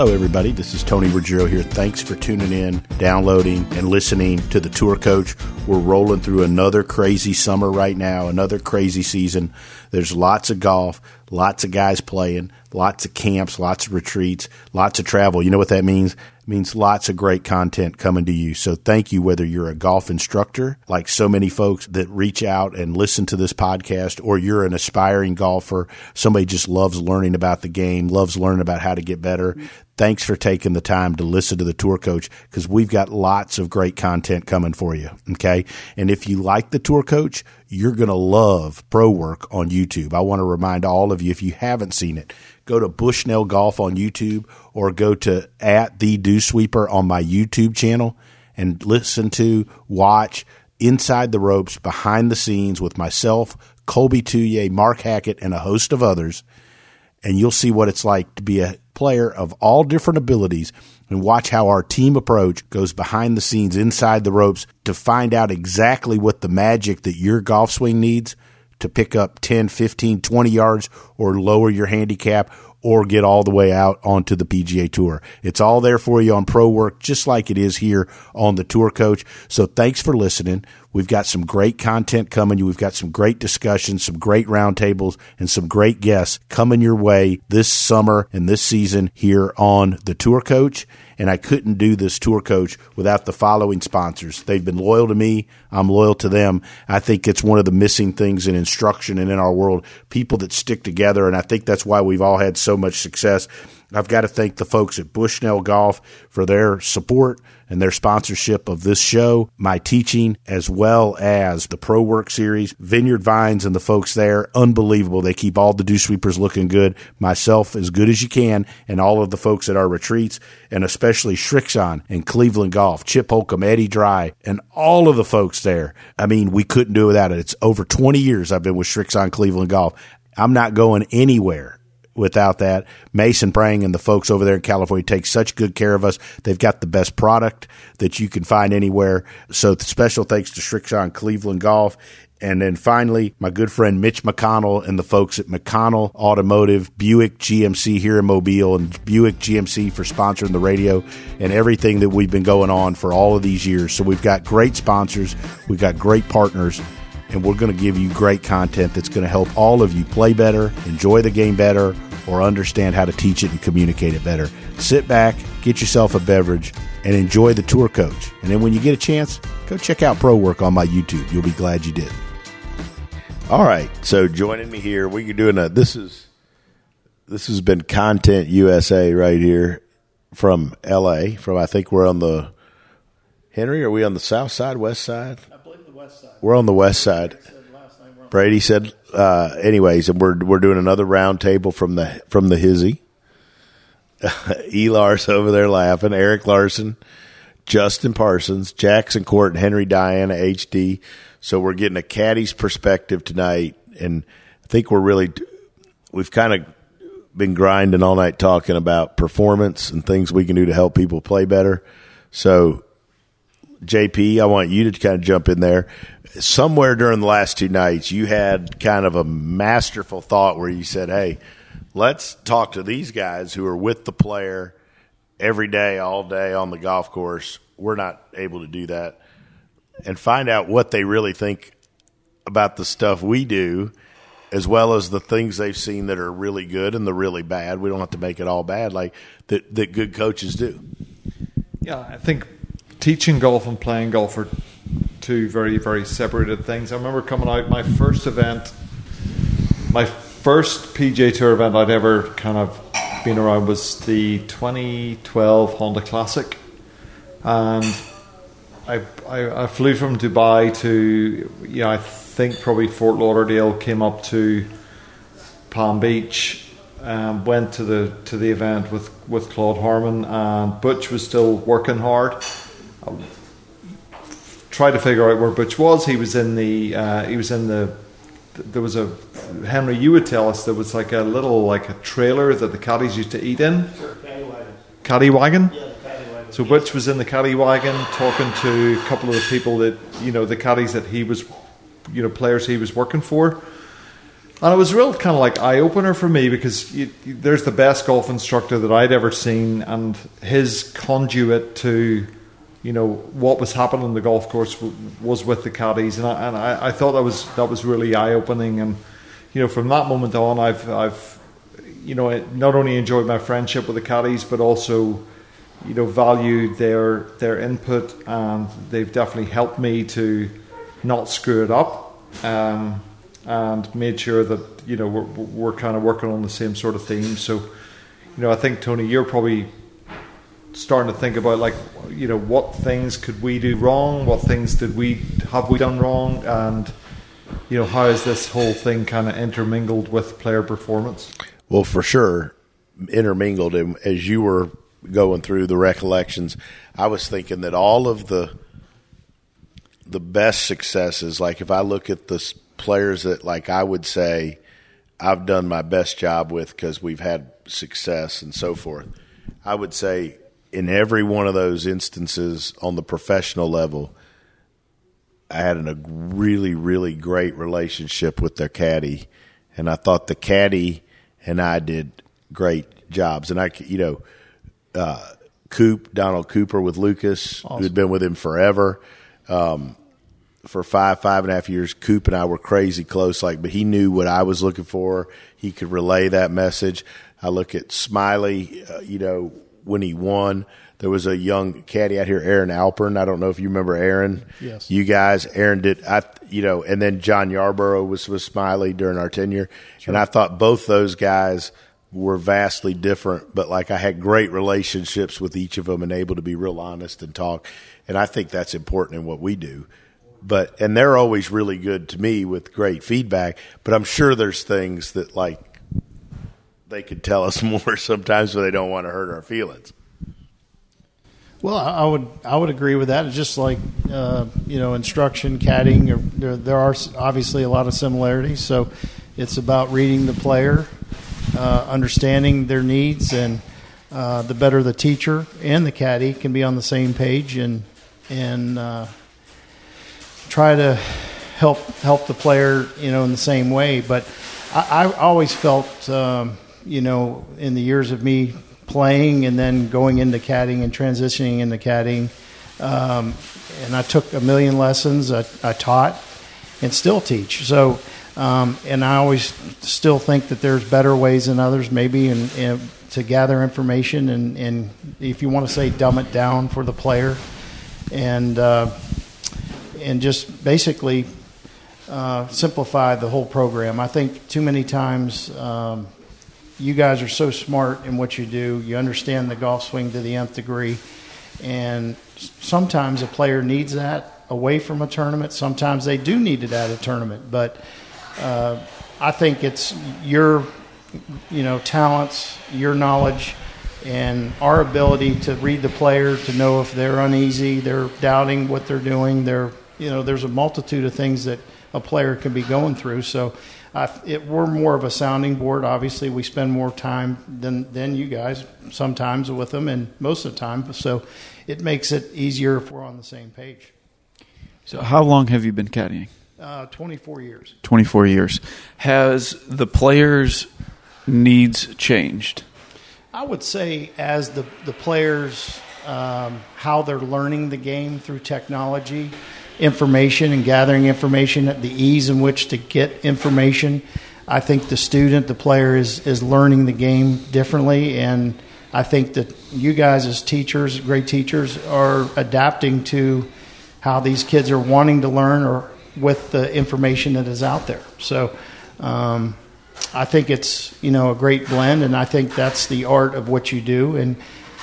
Hello, everybody. This is Tony Ruggiero here. Thanks for tuning in, downloading, and listening to the Tour Coach. We're rolling through another crazy summer right now, another crazy season. There's lots of golf, lots of guys playing, lots of camps, lots of retreats, lots of travel. You know what that means? It means lots of great content coming to you. So thank you, whether you're a golf instructor, like so many folks that reach out and listen to this podcast, or you're an aspiring golfer, somebody just loves learning about the game, loves learning about how to get better. Thanks for taking the time to listen to the tour coach because we've got lots of great content coming for you. Okay. And if you like the tour coach, you're going to love pro work on YouTube. I want to remind all of you, if you haven't seen it, go to Bushnell Golf on YouTube or go to at the Dew Sweeper on my YouTube channel and listen to, watch inside the ropes, behind the scenes with myself, Colby Touye, Mark Hackett, and a host of others. And you'll see what it's like to be a player of all different abilities and watch how our team approach goes behind the scenes inside the ropes to find out exactly what the magic that your golf swing needs to pick up 10, 15, 20 yards or lower your handicap or get all the way out onto the PGA Tour. It's all there for you on Pro Work, just like it is here on the Tour Coach. So thanks for listening. We've got some great content coming. We've got some great discussions, some great roundtables, and some great guests coming your way this summer and this season here on the Tour Coach. And I couldn't do this tour coach without the following sponsors. They've been loyal to me. I'm loyal to them. I think it's one of the missing things in instruction and in our world. People that stick together. And I think that's why we've all had so much success. I've got to thank the folks at Bushnell Golf for their support and their sponsorship of this show, my teaching, as well as the Pro Work series, Vineyard Vines and the folks there. Unbelievable. They keep all the dew sweepers looking good. Myself as good as you can, and all of the folks at our retreats, and especially Srixon and Cleveland Golf, Chip Holcomb, Eddie Dry, and all of the folks there. I mean, we couldn't do without it. It's over 20 years I've been with Srixon Cleveland Golf. I'm not going anywhere without that. Mason Prang and the folks over there in California take such good care of us. They've got the best product that you can find anywhere. So special thanks to Srixon Cleveland Golf. And then finally, my good friend Mitch McConnell and the folks at McConnell Automotive, Buick GMC here in Mobile, and Buick GMC for sponsoring the radio and everything that we've been going on for all of these years. So we've got great sponsors, we've got great partners, and we're going to give you great content that's going to help all of you play better, enjoy the game better, or understand how to teach it and communicate it better. Sit back, get yourself a beverage, and enjoy the tour coach. And then when you get a chance, go check out Pro Work on my YouTube. You'll be glad you did. All right, so joining me here, we are doing a. This is this has been Content USA right here from L.A. From I think we're on the Henry. Are we on the south side, west side? I believe the west side. We're on the west side. Brady said, uh, anyways, and we're we're doing another roundtable from the from the hizzy. Elar's over there laughing. Eric Larson, Justin Parsons, Jackson Koert, and Henry Diana HD. So we're getting a caddy's perspective tonight, and I think we're really we've kind of been grinding all night talking about performance and things we can do to help people play better. So, JP, I want you to kind of jump in there somewhere during the last two nights, you had kind of a masterful thought where you said, "Hey, let's talk to these guys who are with the player every day, all day on the golf course. We're not able to do that, and find out what they really think about the stuff we do." As well as the things they've seen that are really good and the really bad. We don't have to make it all bad, like that. That good coaches do. Yeah, I think teaching golf and playing golf are two very very separated things. I remember coming out my first event, my first PGA Tour event I'd ever kind of been around was the 2012 Honda Classic, and I, I, I flew from Dubai to you know I think probably Fort Lauderdale, came up to Palm Beach. Um, went to the to the event with, with Claude Harmon and Butch was still working hard try to figure out where Butch was. He was in the uh, he was in the there was a Henry. You would tell us there was like a little like a trailer that the caddies used to eat in. Sure, caddy wagon. Caddy wagon. Yeah, caddy wagon. So Butch was in the caddy wagon talking to a couple of the people that you know the caddies that he was, you know, players he was working for. And it was real kind of like eye opener for me because you, you, there's the best golf instructor that I'd ever seen, and his conduit to, you know, what was happening on the golf course w- was with the caddies, and I, and I, I thought that was that was really eye opening, and you know, from that moment on, I've I've, you know, not only enjoyed my friendship with the caddies, but also, you know, valued their their input, and they've definitely helped me to not screw it up. Um, and made sure that you know we're, we're kind of working on the same sort of themes. So, you know, I think Tony, you're probably starting to think about like you know what things could we do wrong, what things did we have we done wrong, and you know how is this whole thing kind of intermingled with player performance? Well, for sure, intermingled. And as you were going through the recollections, I was thinking that all of the the best successes, like if I look at the players that like I would say I've done my best job with because we've had success and so forth. I would say in every one of those instances on the professional level, I had a really, really great relationship with their caddy, and I thought the caddy and I did great jobs. And I, you know, uh, Coop, Donald Cooper with Lucas, awesome. who'd been with him forever. Um, for five, five and a half years, Coop and I were crazy close. Like, but he knew what I was looking for. He could relay that message. I look at Smiley. Uh, you know, when he won, there was a young caddy out here, Aaron Alpern. I don't know if you remember Aaron. Yes. You guys, Aaron did. I, you know, and then John Yarborough was with Smiley during our tenure, sure. and I thought both those guys were vastly different, but like I had great relationships with each of them and able to be real honest and talk. And I think that's important in what we do but and they're always really good to me with great feedback. But I'm sure there's things that like they could tell us more sometimes, but they don't want to hurt our feelings. Well, I would I would agree with that. It's just like uh, you know instruction, caddying. Or, there, there are obviously a lot of similarities. So it's about reading the player, uh, understanding their needs, and uh, the better the teacher and the caddy can be on the same page and and uh, try to help help the player, you know, in the same way. But I, I always felt, um, you know, in the years of me playing and then going into caddying and transitioning into caddying, um, and I took a million lessons. I, I taught and still teach. So. Um, and I always still think that there's better ways than others, maybe, and, to gather information and, and, if you want to say dumb it down for the player. And uh, and just basically uh, simplify the whole program. I think too many times um, you guys are so smart in what you do. You understand the golf swing to the nth degree, and sometimes a player needs that away from a tournament. Sometimes they do need it at a tournament, but uh, I think it's your you know talents, your knowledge and our ability to read the player to know if they're uneasy, they're doubting what they're doing, they're you know, there's a multitude of things that a player can be going through. So it, we're more of a sounding board. Obviously, we spend more time than than you guys sometimes with them, and most of the time. So it makes it easier if we're on the same page. So, how long have you been caddying? Uh, 24 years. 24 years. Has the players' needs changed? I would say as the the players um, how they're learning the game through technology information and gathering information, at the ease in which to get information. I think the student, the player, is, is learning the game differently. And I think that you guys, as teachers, great teachers, are adapting to how these kids are wanting to learn or with the information that is out there. So um, I think it's you know a great blend, and I think that's the art of what you do. And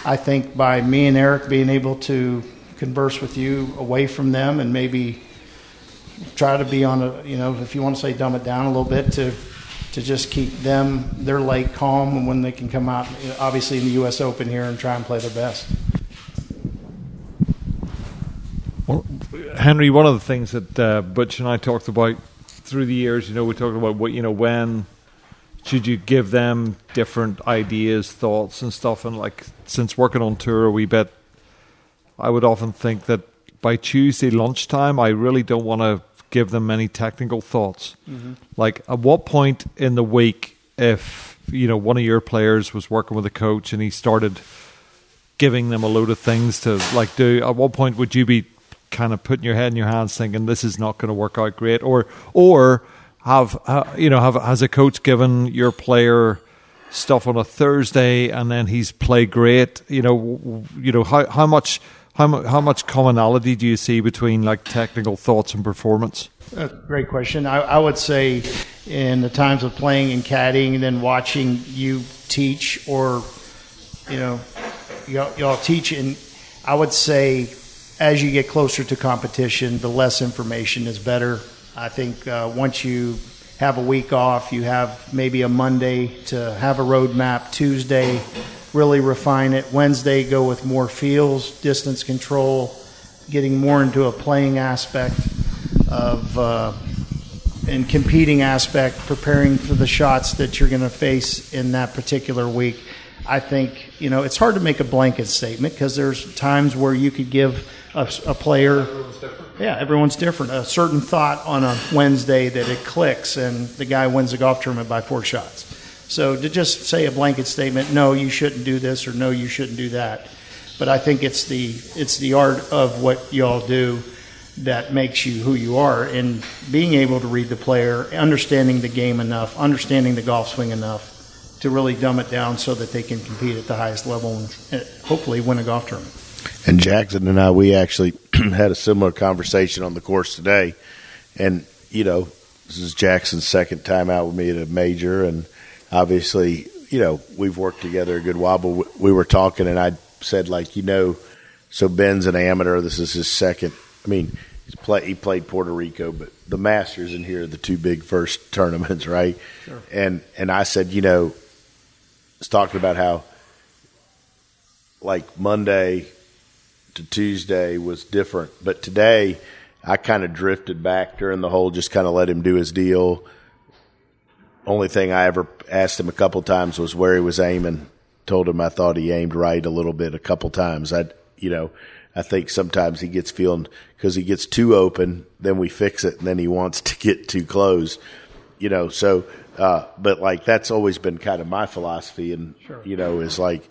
I think by me and Eric being able to converse with you away from them and maybe try to be on a you know if you want to say dumb it down a little bit to to just keep them their lake calm and when they can come out obviously in the U.S. Open here and try and play their best. Well, Henry, one of the things that uh, Butch and I talked about through the years, you know, we talked about what you know when should you give them different ideas, thoughts, and stuff, and like since working on tour we bit I would often think that by Tuesday lunchtime, I really don't want to give them any technical thoughts. Like, at what point in the week, if you know one of your players was working with a coach and he started giving them a load of things to like do, at what point would you be kind of putting your head in your hands, thinking this is not going to work out great, or or have uh, you know have has a coach given your player stuff on a Thursday and then he's played great? You know, you know how how much. How, mu- how much commonality do you see between like technical thoughts and performance? Uh, Great question. I, I would say in the times of playing and caddying and then watching you teach or, you know, y'all, y'all teach, and I would say as you get closer to competition, the less information is better. I think uh, once you have a week off, you have maybe a Monday to have a roadmap, Tuesday, really refine it, Wednesday, go with more feels, distance control, getting more into a playing aspect of uh, and competing aspect, preparing for the shots that you're going to face in that particular week. I think you know it's hard to make a blanket statement because there's times where you could give a, a player. Yeah, everyone's different. A certain thought on a Wednesday that it clicks and the guy wins the golf tournament by four shots. So to just say a blanket statement, no, you shouldn't do this or no, you shouldn't do that. But I think it's the it's the art of what y'all do that makes you who you are and being able to read the player, understanding the game enough, understanding the golf swing enough to really dumb it down so that they can compete at the highest level and hopefully win a golf tournament. And Jackson and I, we actually had a similar conversation on the course today. And, you know, this is Jackson's second time out with me at a major. And obviously, you know, we've worked together a good while, but we- we were talking and I said, like, you know, so Ben's an amateur. This is his second. I mean, he's play, he played Puerto Rico, but the Masters in here are the two big first tournaments, right? Sure. And, and I said, you know, was talking about how, like, Monday, to Tuesday was different. But today, I kind of drifted back during the whole, just kind of let him do his deal. Only thing I ever asked him a couple times was where he was aiming. Told him I thought he aimed right a little bit a couple times. I, you know, I think sometimes he gets feeling because he gets too open, then we fix it, and then he wants to get too close. You know, so, uh, but like that's always been kind of my philosophy, and you know, is like,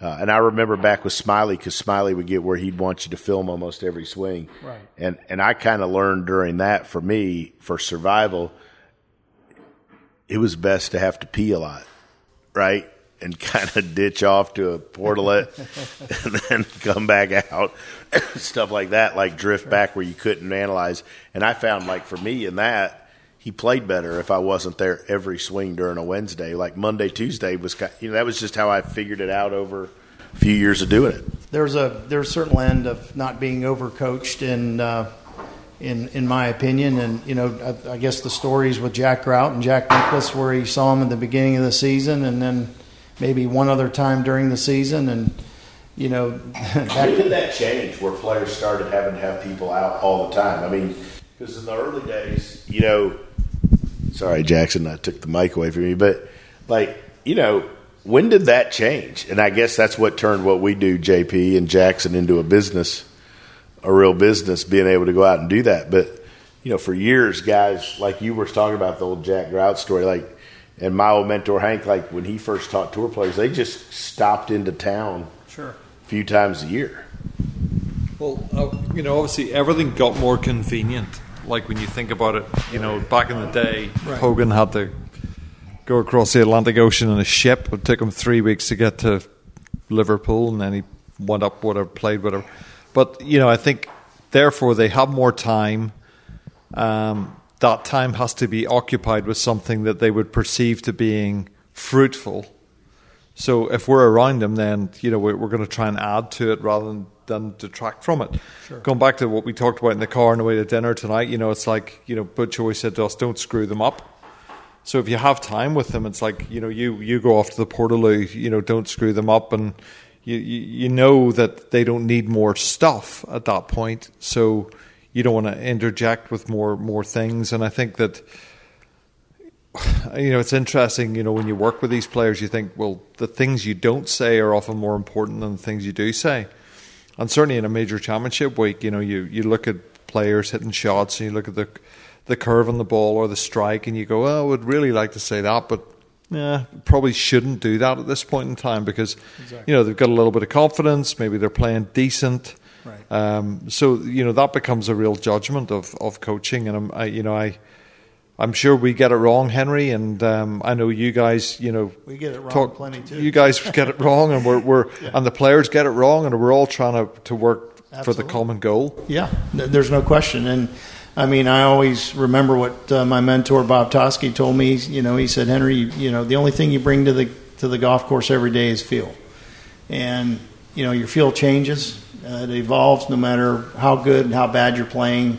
uh, and I remember back with Smiley because Smiley would get where he'd want you to film almost every swing. Right. And and I kind of learned during that for me for survival, it was best to have to pee a lot, right? And kind of ditch off to a portalet and then come back out, stuff like that, like drift back where you couldn't analyze. And I found like for me in that, he played better if I wasn't there every swing during a Wednesday. Like Monday, Tuesday was, you know, that was just how I figured it out over a few years of doing it. there's a there's a certain end of not being overcoached in uh, in in my opinion, and you know I, I guess the stories with Jack Grout and Jack Nicklaus where he saw him at the beginning of the season, and then maybe one other time during the season, and you know When that, did that change where players started having to have people out all the time? I mean, because in the early days, you know, sorry, Jackson, I took the mic away from you, but like, you know, when did that change? And I guess that's what turned what we do, JP and Jackson, into a business, a real business, being able to go out and do that. But, you know, for years, guys, like you were talking about the old Jack Grout story, like, and my old mentor Hank, like when he first taught tour players, they just stopped into town sure. a few times a year. Well, uh, you know, obviously everything got more convenient. Like when you think about it, you know, back in the day, Hogan had to go across the Atlantic Ocean in a ship. It took him three weeks to get to Liverpool, and then he went up, whatever, played, whatever. But you know, I think therefore they have more time. Um, that time has to be occupied with something that they would perceive to being fruitful. So if we're around them, then you know we're, we're going to try and add to it rather than, than detract from it. Going back to what we talked about in the car on the way to dinner tonight, you know, it's like you know Butch always said to us, "Don't screw them up." So if you have time with them, it's like you know you you go off to the Portaloo, you know, don't screw them up, and you, you know that they don't need more stuff at that point, so you don't want to interject with more more things. And I think that you know it's interesting. You know, when you work with these players, you think, well, the things you don't say are often more important than the things you do say. And certainly in a major championship week, you know, you, you look at players hitting shots, and you look at the the curve on the ball or the strike, and you go, "Oh, I would really like to say that," but yeah, probably shouldn't do that at this point in time because Exactly. you know they've got a little bit of confidence. Maybe they're playing decent. Right. Um, so you know that becomes a real judgment of, of coaching, and I'm, I, you know I, I'm sure we get it wrong, Henry, and um, I know you guys, you know, We get it wrong plenty, too. You guys get it wrong, and we're, we're and the players get it wrong, and we're all trying to, to work for the common goal. Yeah, there's no question. And I mean, I always remember what uh, my mentor Bob Toski told me. You know, he said, Henry, you, you know, the only thing you bring to the to the golf course every day is feel, and you know, your feel changes. Uh, it evolves no matter how good and how bad you're playing.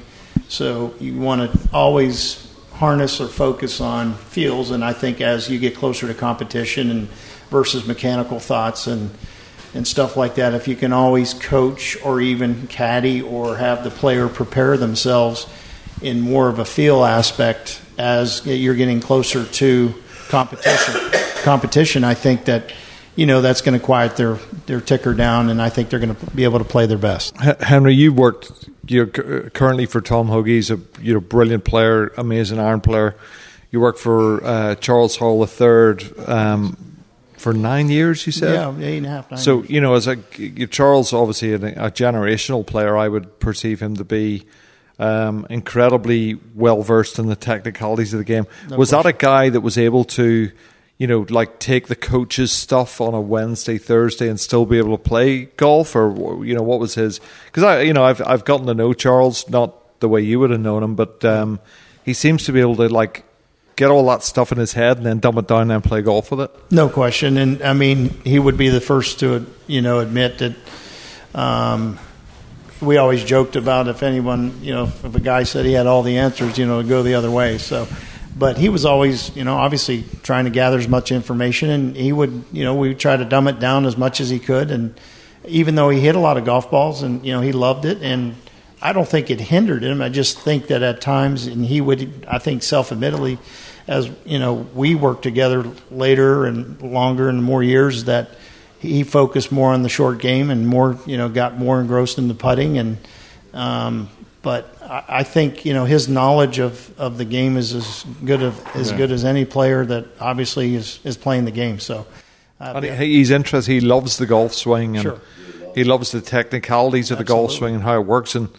So you want to always harness or focus on feels. And I think as you get closer to competition and versus mechanical thoughts and and stuff like that. If you can always coach or even caddy or have the player prepare themselves in more of a feel aspect as you're getting closer to competition, competition, I think that you know that's going to quiet their their ticker down, and I think they're going to be able to play their best. Henry, you worked you're currently for Tom Hoge. He's a you know brilliant player, amazing iron player. You worked for uh, Charles Howell III um, for nine years. You said, Yeah, eight and a half. Nine So you know, as a Charles, obviously a, a generational player, I would perceive him to be um, incredibly well versed in the technicalities of the game. No was that a guy that was able to, you know, like take the coach's stuff on a Wednesday, Thursday, and still be able to play golf, or you know, what was his? Because I, you know, I've I've gotten to know Charles, not the way you would have known him, but um, he seems to be able to like get all that stuff in his head and then dumb it down and play golf with it. No question, and I mean he would be the first to you know admit that. Um, we always joked about if anyone you know if a guy said he had all the answers, you know, go the other way. So, but he was always you know obviously trying to gather as much information, and he would you know we would try to dumb it down as much as he could, and even though he hit a lot of golf balls, and you know he loved it, and I don't think it hindered him. I just think that at times, and he would, I think, self-admittedly, as you know, we worked together later and longer and more years that he focused more on the short game and more, you know, got more engrossed in the putting. And um, but I, I think you know his knowledge of, of the game is as good of as Yeah. good as any player that obviously is is playing the game. So. Uh, he- he's interested. He loves the golf swing, and Sure. he loves the technicalities of the golf swing and how it works. And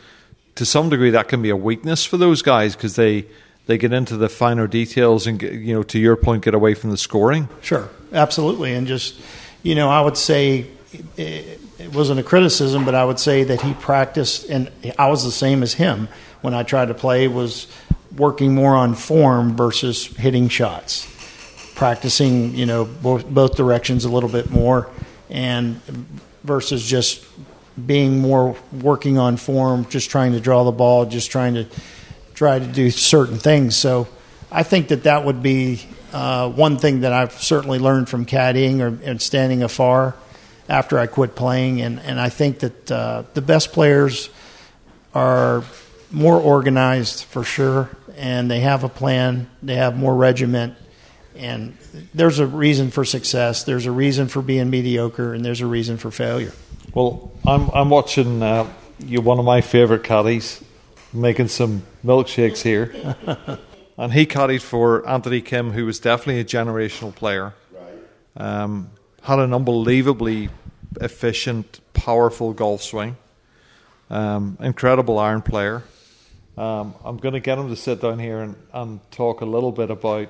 to some degree, that can be a weakness for those guys because they they get into the finer details and get, you know, to your point, get away from the scoring. Sure, absolutely, and just you know, I would say it, wasn't a criticism, but I would say that he practiced, and I was the same as him when I tried to play. Was working more on form versus hitting shots, practicing you know both both directions a little bit more, and versus just being more working on form, just trying to draw the ball, just trying to try to do certain things. So I think that that would be uh, one thing that I've certainly learned from caddying or and standing afar after I quit playing. And, and I think that uh, the best players are more organized for sure, and they have a plan, they have more regiment. And there's a reason for success. There's a reason for being mediocre, and there's a reason for failure. Well, I'm I'm watching uh, you one of my favorite caddies making some milkshakes here, and he caddied for Anthony Kim, who was definitely a generational player. Um, had an unbelievably efficient, powerful golf swing. Um, incredible iron player. Um, I'm going to get him to sit down here and, and talk a little bit about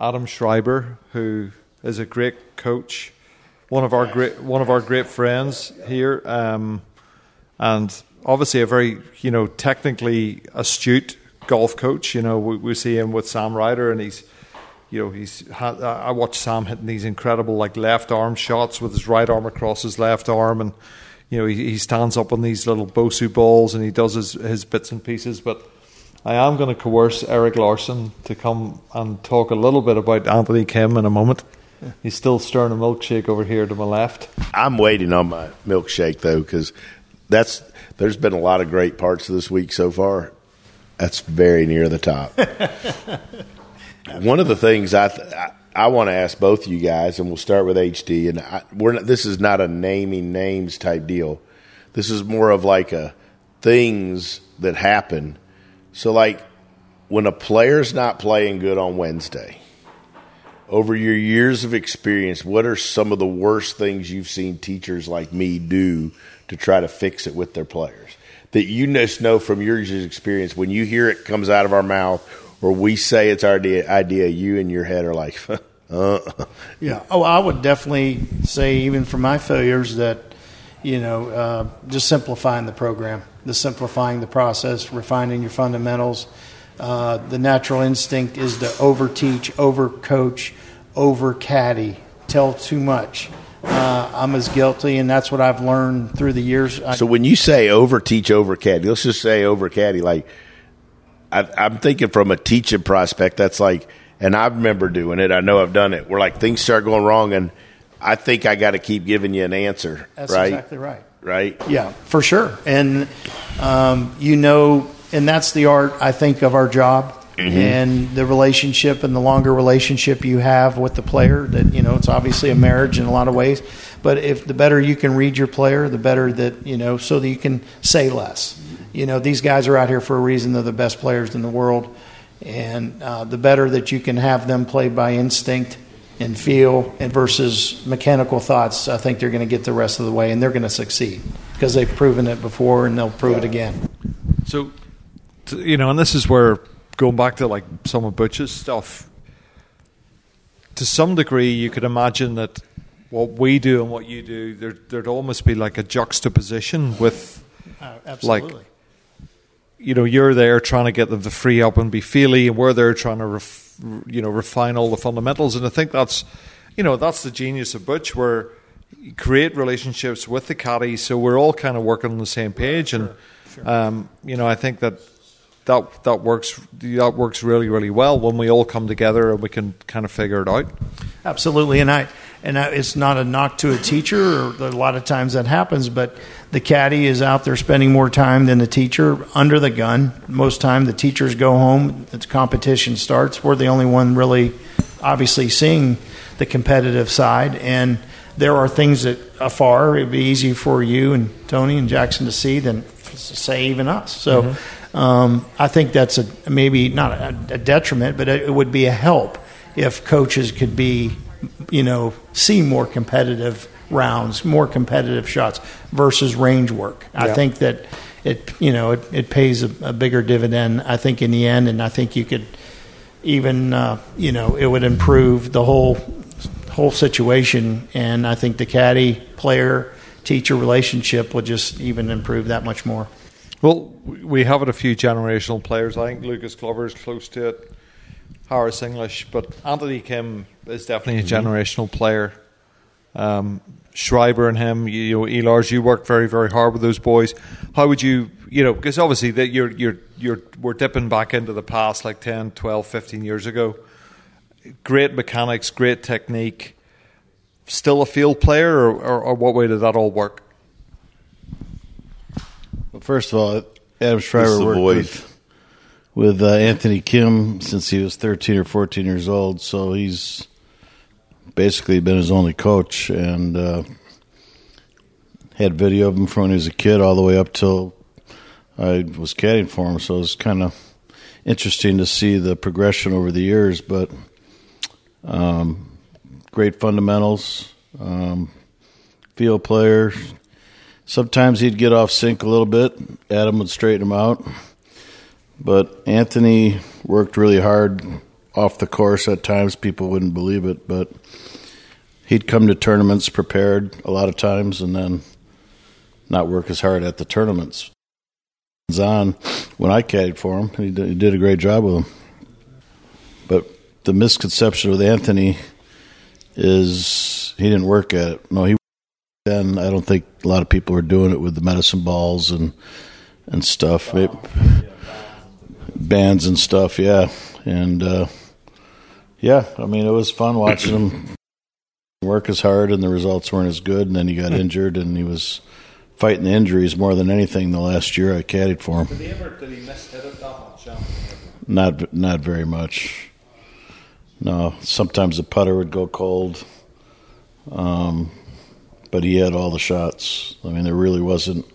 Adam Schriber, who is a great coach, one of our great one of our great friends here, um, and obviously a very you know technically astute golf coach. You know, we, we see him with Sam Ryder, and he's you know he's had, I watch Sam hitting these incredible like left arm shots with his right arm across his left arm, and you know he, he stands up on these little Bosu balls and he does his his bits and pieces, but. I am going to coerce Eric Larson to come and talk a little bit about Anthony Kim in a moment. He's still stirring a milkshake over here to my left. I'm waiting on my milkshake though, because that's there's been a lot of great parts of this week so far. That's very near the top. One of the things I th- I, want to ask both you guys, and we'll start with HD. And I, we're not, this is not a naming names type deal. This is more of like a things that happen. So, like, when a player's not playing good on Wednesday, over your years of experience, what are some of the worst things you've seen teachers like me do to try to fix it with their players? That you just know from your experience, when you hear it comes out of our mouth or we say it's our idea, you in your head are like, uh. Yeah. Oh, I would definitely say, even for my failures, that you know, uh, just simplifying the program, the simplifying the process, refining your fundamentals. Uh, the natural instinct is to overteach, overcoach, over caddy, tell too much. Uh, I'm as guilty, and that's what I've learned through the years. So when you say over teach, over caddy, let's just say over caddy. Like I, I'm thinking from a teaching prospect, that's like, and I remember doing it. I know I've done it. Where like things start going wrong, and I think I got to keep giving you an answer, that's right? exactly right. Right? Yeah, for sure. And um, you know, and that's the art I think of our job and the relationship and the longer relationship you have with the player. That you know, it's obviously a marriage in a lot of ways. But if the better you can read your player, the better that you know, so that you can say less. You know, these guys are out here for a reason. They're the best players in the world, and uh, the better that you can have them play by instinct and feel and versus mechanical thoughts, I think they're going to get the rest of the way and they're going to succeed because they've proven it before and they'll prove it again. So, you know, and this is where going back to like some of Butch's stuff. To some degree, you could imagine that what we do and what you do, there, there'd almost be like a juxtaposition with, absolutely. you know, you're there trying to get them to free up and be feely, and we're there trying to, ref, you know, refine all the fundamentals. And I think that's, you know, that's the genius of Butch, where you create relationships with the caddy, so we're all kind of working on the same page. And um, you know, I think that that that works that works really really well when we all come together and we can kind of figure it out. Absolutely, and I and I, it's not a knock to a teacher. Or a lot of times that happens, but the caddy is out there spending more time than the teacher under the gun. Most time, the teachers go home. The competition starts. We're the only one really, obviously, seeing the competitive side. And there are things that afar it'd be easy for you and Tony and Jackson to see than say even us. So. Mm-hmm. Um, I think that's a maybe not a, a detriment, but it would be a help if coaches could be, you know, see more competitive rounds, more competitive shots versus range work. I Yeah. think that it, you know, it, it pays a, a bigger dividend. I think in the end, and I think you could even, uh, you know, it would improve the whole whole situation. And I think the caddy player teacher relationship would just even improve that much more. Well, we have it a few generational players. I think Lucas Glover is close to it. Harris English, but Anthony Kim is definitely a generational player. Um, Schriber and him, you, you know, Elars, you worked very, very hard with those boys. How would you, you know, because obviously that you're, you're, you're, we're dipping back into the past like 10, 12, 15 years ago. Great mechanics, great technique. Still a field player, or, or, or what way did that all work? Well, first of all, Adam Schriber worked voice. with, with uh, Anthony Kim since he was 13 or 14 years old, so he's basically been his only coach and uh, had video of him from when he was a kid all the way up till I was caddying for him. So it was kind of interesting to see the progression over the years, but um, great fundamentals, um, field player. Sometimes he'd get off sync a little bit. Adam would straighten him out. But Anthony worked really hard off the course at times. People wouldn't believe it, but he'd come to tournaments prepared a lot of times and then not work as hard at the tournaments. On when I caddied for him, he did, a great job with him. But the misconception with Anthony is he didn't work at it. No, he then I don't think a lot of people were doing it with the medicine balls and and stuff, It- bands and stuff. Yeah, and uh, yeah, I mean it was fun watching him work as hard, and the results weren't as good. And then he got injured, and he was fighting the injuries more than anything. The last year I caddied for him, Did he ever did he miss hit it that much? not not very much. No, sometimes the putter would go cold. Um, but he had all the shots. I mean, there really wasn't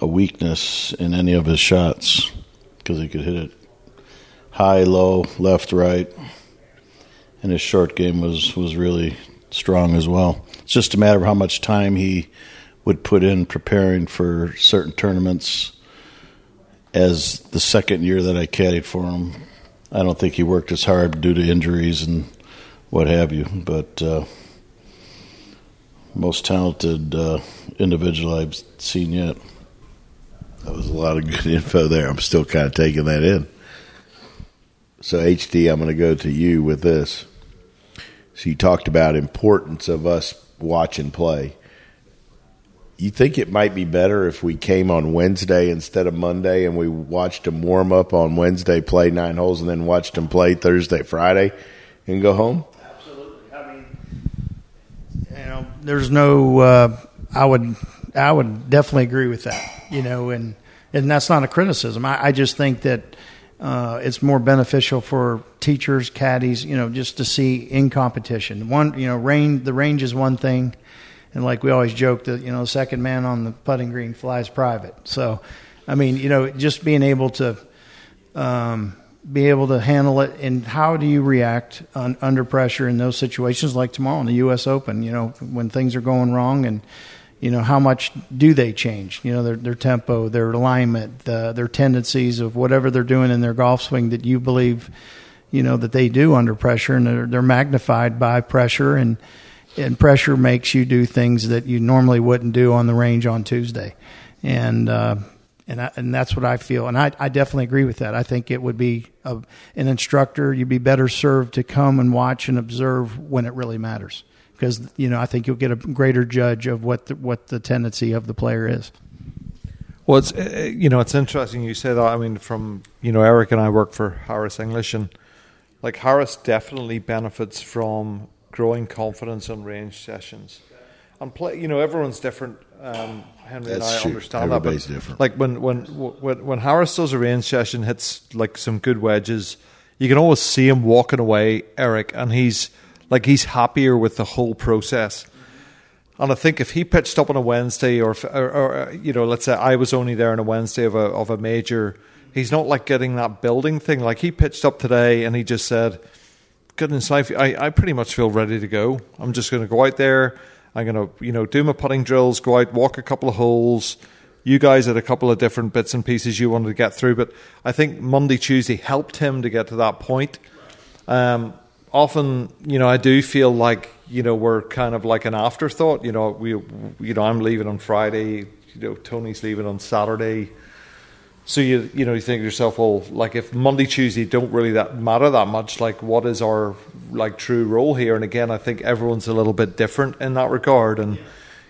a weakness in any of his shots because he could hit it high, low, left, right, and his short game was was really strong as well. It's just a matter of how much time he would put in preparing for certain tournaments. As the second year that I caddied for him, I don't think he worked as hard due to injuries and what have you. But uh, most talented uh, individual I've seen yet. That was a lot of good info there. I'm still kind of taking that in. So HD, I'm going to go to you with this. So you talked about importance of us watching play. You think it might be better if we came on Wednesday instead of Monday and we watched them warm up on Wednesday, play nine holes, and then watched them play Thursday, Friday, and go home? Absolutely. I mean, you know, there's no. Uh, I would. I would definitely agree with that. You know, and and that's not a criticism. I, I just think that uh, it's more beneficial for teachers, caddies, you know, just to see in competition. One, you know, range. The range is one thing, and like we always joke that you know, the second man on the putting green flies private. So, I mean, you know, just being able to. Um, be able to handle it? And how do you react on, under pressure in those situations like tomorrow in the US Open you know when things are going wrong and you know how much do they change? You know their their tempo their alignment uh, their tendencies of whatever they're doing in their golf swing that you believe you know that they do under pressure and they're, they're magnified by pressure. And and pressure makes you do things that you normally wouldn't do on the range on Tuesday. And uh, and I, and that's what I feel, and I, I definitely agree with that. I think it would be a, an instructor. You'd be better served to come and watch and observe when it really matters, because you know I think you'll get a greater judge of what the, what the tendency of the player is. Well, it's uh, you know it's interesting you say that. I mean, from you know Eric and I work for Harris English, and like Harris definitely benefits from growing confidence on range sessions, and play. You know, everyone's different. Um, Henry That's and I true. understand Everybody's that, but different. like when when when when Harris does a range session, hits like some good wedges, you can always see him walking away, Eric, and he's like he's happier with the whole process. And I think if he pitched up on a Wednesday, or, if- or, or you know, let's say I was only there on a Wednesday of a of a major, he's not like getting that building thing. Like he pitched up today, and he just said, "Goodness life, I, I pretty much feel ready to go. I'm just going to go out there. I'm going to you know do my putting drills, go out, walk a couple of holes." You guys had a couple of different bits and pieces you wanted to get through, but I think Monday, Tuesday helped him to get to that point. Um, often, you know, I do feel like you know we're kind of like an afterthought. You know, we, you know, I'm leaving on Friday. You know, Tony's leaving on Saturday. So you you know you think to yourself, well, like if Monday, Tuesday don't really that matter that much, like what is our like true role here? And again, I think everyone's a little bit different in that regard. And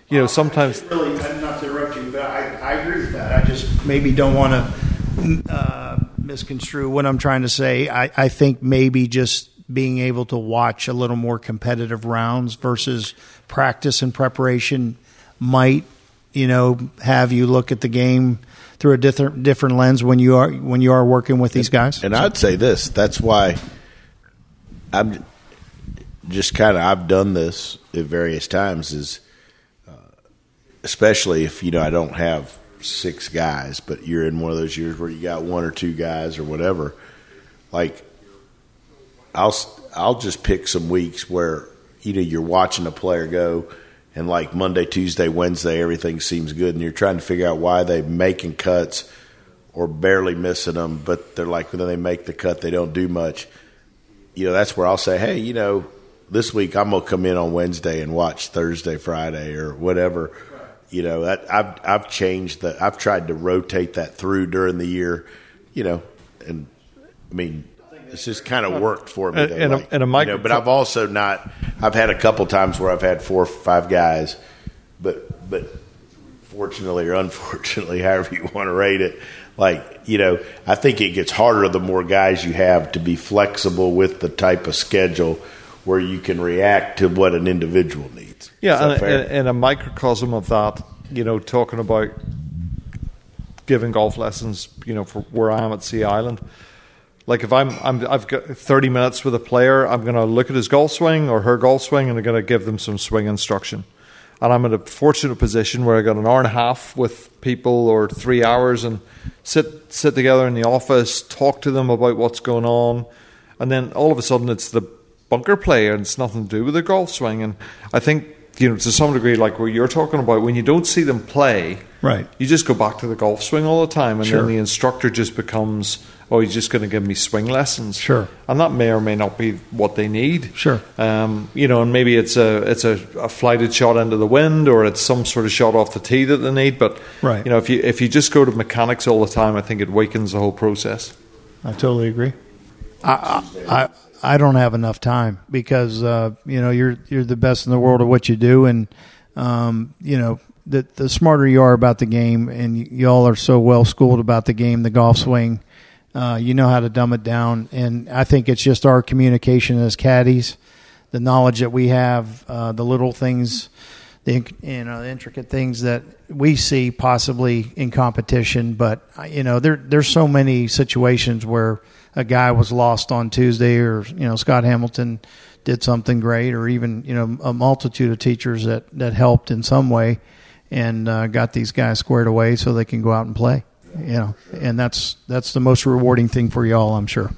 you know, sometimes really not to interrupt you, but I, I agree with that. I just maybe don't want to uh, misconstrue what I'm trying to say. I, I think maybe just being able to watch a little more competitive rounds versus practice and preparation might, you know, have you look at the game through a different different lens when you are when you are working with these guys. And I'd say this. That's why I'm just kind of I've done this at various times. Is uh, especially if you know I don't have six guys, but you're in one of those years where you got one or two guys or whatever. Like I'll I'll just pick some weeks where you know you're watching a player go. And like Monday, Tuesday, Wednesday, everything seems good, and you're trying to figure out why they're making cuts or barely missing them, but they're like when they make the cut, they don't do much. You know, that's where I'll say, hey, you know, this week I'm gonna come in on Wednesday and watch Thursday, Friday, or whatever. You know, that I've I've changed that. I've tried to rotate that through during the year. You know, and I mean, it's just kind of worked for me. And- and a- like, and a you know, but I've also not. I've had a couple times where I've had four or five guys, but but fortunately or unfortunately, however you want to rate it, like you know, I think it gets harder the more guys you have to be flexible with the type of schedule where you can react to what an individual needs. Yeah, and, and, and a microcosm of that, you know, talking about giving golf lessons, you know, for where I am at Sea Island. Like if I'm, I'm I've got 30 minutes with a player, I'm going to look at his golf swing or her golf swing, and I'm going to give them some swing instruction. and I'm in a fortunate position where I got an hour and a half with people or three hours and sit sit together in the office, talk to them about what's going on, and then all of a sudden it's the bunker play and it's nothing to do with the golf swing. And I think you know to some degree, like what you're talking about, when you don't see them play, Right. you just go back to the golf swing all the time, and Sure. then the instructor just becomes, oh, he's just going to give me swing lessons. Sure. and that may or may not be what they need. Sure. Um, you know, and maybe it's a it's a, a flighted shot into the wind, or it's some sort of shot off the tee that they need. But Right. you know, if you if you just go to mechanics all the time, I think it weakens the whole process. I totally agree. I, I I don't have enough time because uh, you know you're you're the best in the world at what you do, and um, you know the the smarter you are about the game, and y- y'all are so well schooled about the game, the golf swing. Uh, you know how to dumb it down, and I think it's just our communication as caddies, the knowledge that we have, uh, the little things, the you know the intricate things that we see possibly in competition. But uh, you know there there's so many situations where a guy was lost on Tuesday, or you know Scott Hamilton did something great, or even you know a multitude of teachers that that helped in some way and uh, got these guys squared away so they can go out and play. You know, and that's that's the most rewarding thing for y'all, I'm sure.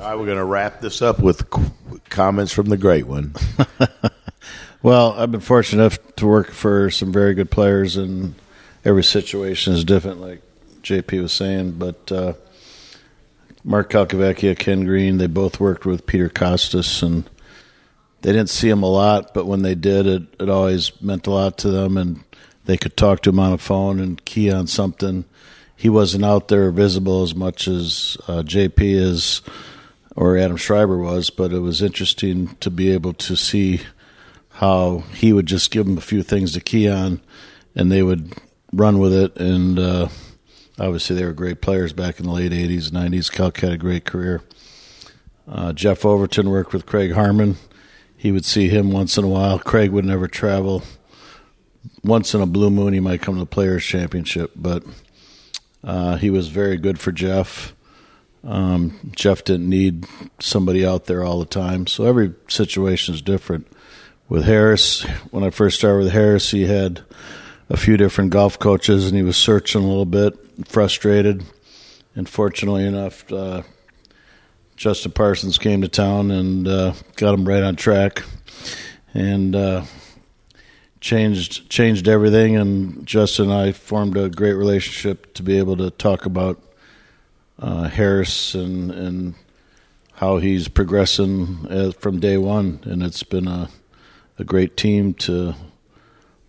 All right, we're going to wrap this up with comments from the great one. Well, I've been fortunate enough to work for some very good players, and every situation is different, like JP was saying. But uh, Mark Calcavecchia, Ken Green, they both worked with Peter Kostis, and they didn't see him a lot, but when they did, it, it always meant a lot to them, and they could talk to him on a phone and key on something. He wasn't out there visible as much as uh, JP is or Adam Schriber was, but it was interesting to be able to see how he would just give them a few things to key on, and they would run with it. And uh, obviously, they were great players back in the late '80s, '90s. Calc had a great career. Uh, Jeff Overton worked with Craig Harmon. He would see him once in a while. Craig would never travel. Once in a blue moon, he might come to the Players Championship, but uh, he was very good for Jeff. Um, Jeff didn't need somebody out there all the time, so every situation is different. With Harris, when I first started with Harris, he had a few different golf coaches, and he was searching a little bit, frustrated. And fortunately enough, uh, Justin Parsons came to town and uh, got him right on track, and uh, changed changed everything. And Justin and I formed a great relationship to be able to talk about uh, Harris and and how he's progressing uh, from day one, and it's been a a great team to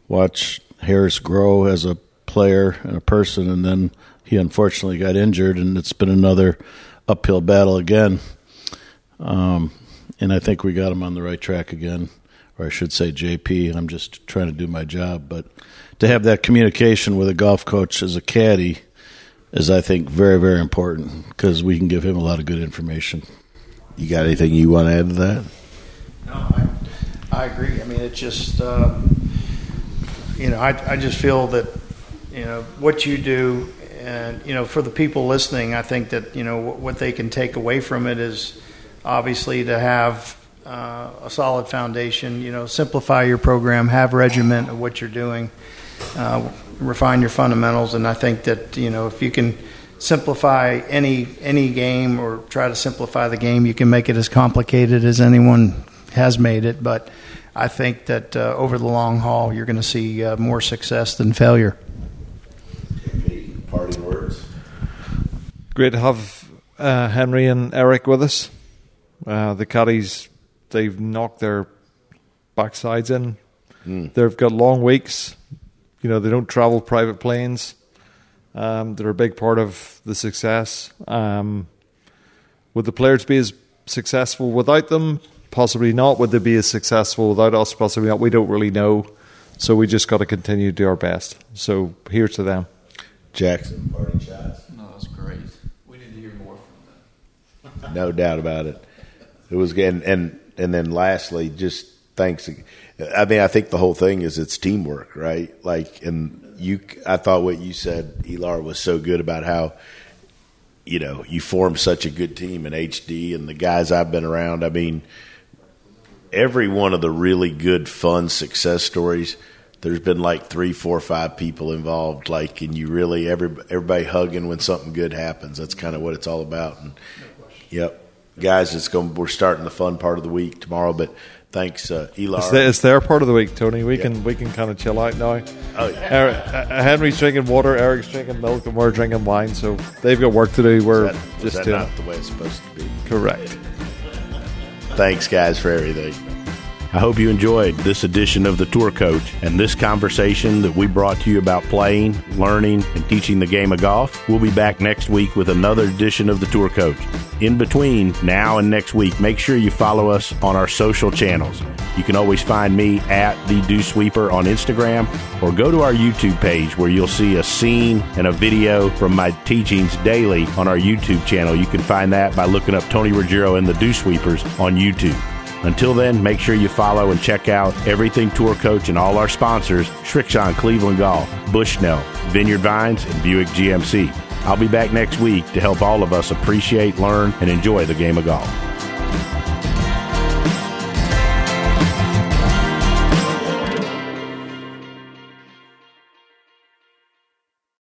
watch Harris grow as a player and a person, and then he unfortunately got injured, and it's been another uphill battle again. Um, and I think we got him on the right track again, or I should say JP. I'm just trying to do my job, but to have that communication with a golf coach as a caddy is, I think, very, very important because we can give him a lot of good information. You got anything you want to add to that? No, I, I agree. I mean, it's just, uh, you know, I, I just feel that, you know, what you do, and, you know, for the people listening, I think that, you know, what, what they can take away from it is obviously to have uh, a solid foundation, you know, simplify your program, have regiment of what you're doing, uh, refine your fundamentals. And I think that, you know, if you can simplify any any game or try to simplify the game, you can make it as complicated as anyone has made it. But I think that uh, over the long haul, you're going to see uh, more success than failure. Parting words. Great to have uh, Henry and Eric with us. Uh, the caddies, they've knocked their backsides in. They've got long weeks. You know, they don't travel private planes. Um, they're a big part of the success. Um, would the players be as successful without them? Possibly not. Would they be as successful without us? Possibly not. We don't really know. So we just got to continue to do our best. So here's to them. Jackson, parting shots. No, that's great. We need to hear more from them. No doubt about it. It was and and and then lastly, just thanks. I mean, I think the whole thing is it's teamwork, right? Like, and you, I thought what you said, Elar, was so good about how you know you formed such a good team in HD, and the guys I've been around. I mean, every one of the really good, fun success stories, there's been like three, four, five people involved. Like, and you really every everybody hugging when something good happens. That's kind of what it's all about. And yep, guys, it's going. We're starting the fun part of the week tomorrow, but. Thanks, uh, Eli. It's, it's their part of the week, Tony. We can we can kind of chill out now. Oh, yeah. Eric, uh, Henry's drinking water, Eric's drinking milk, and we're drinking wine. So they've got work to do. We're that, just not the way it's supposed to be? correct. Thanks, guys, for everything. I hope you enjoyed this edition of The Tour Coach and this conversation that we brought to you about playing, learning, and teaching the game of golf. We'll be back next week with another edition of The Tour Coach. In between now and next week, make sure you follow us on our social channels. You can always find me at The Dew Sweeper on Instagram or go to our YouTube page where you'll see a scene and a video from my teachings daily on our YouTube channel. You can find that by looking up Tony Ruggiero and the Dew Sweepers on YouTube. Until then, make sure you follow and check out Everything Tour Coach and all our sponsors Srixon Cleveland Golf, Bushnell, Vineyard Vines, and Buick GMC. I'll be back next week to help all of us appreciate, learn, and enjoy the game of golf.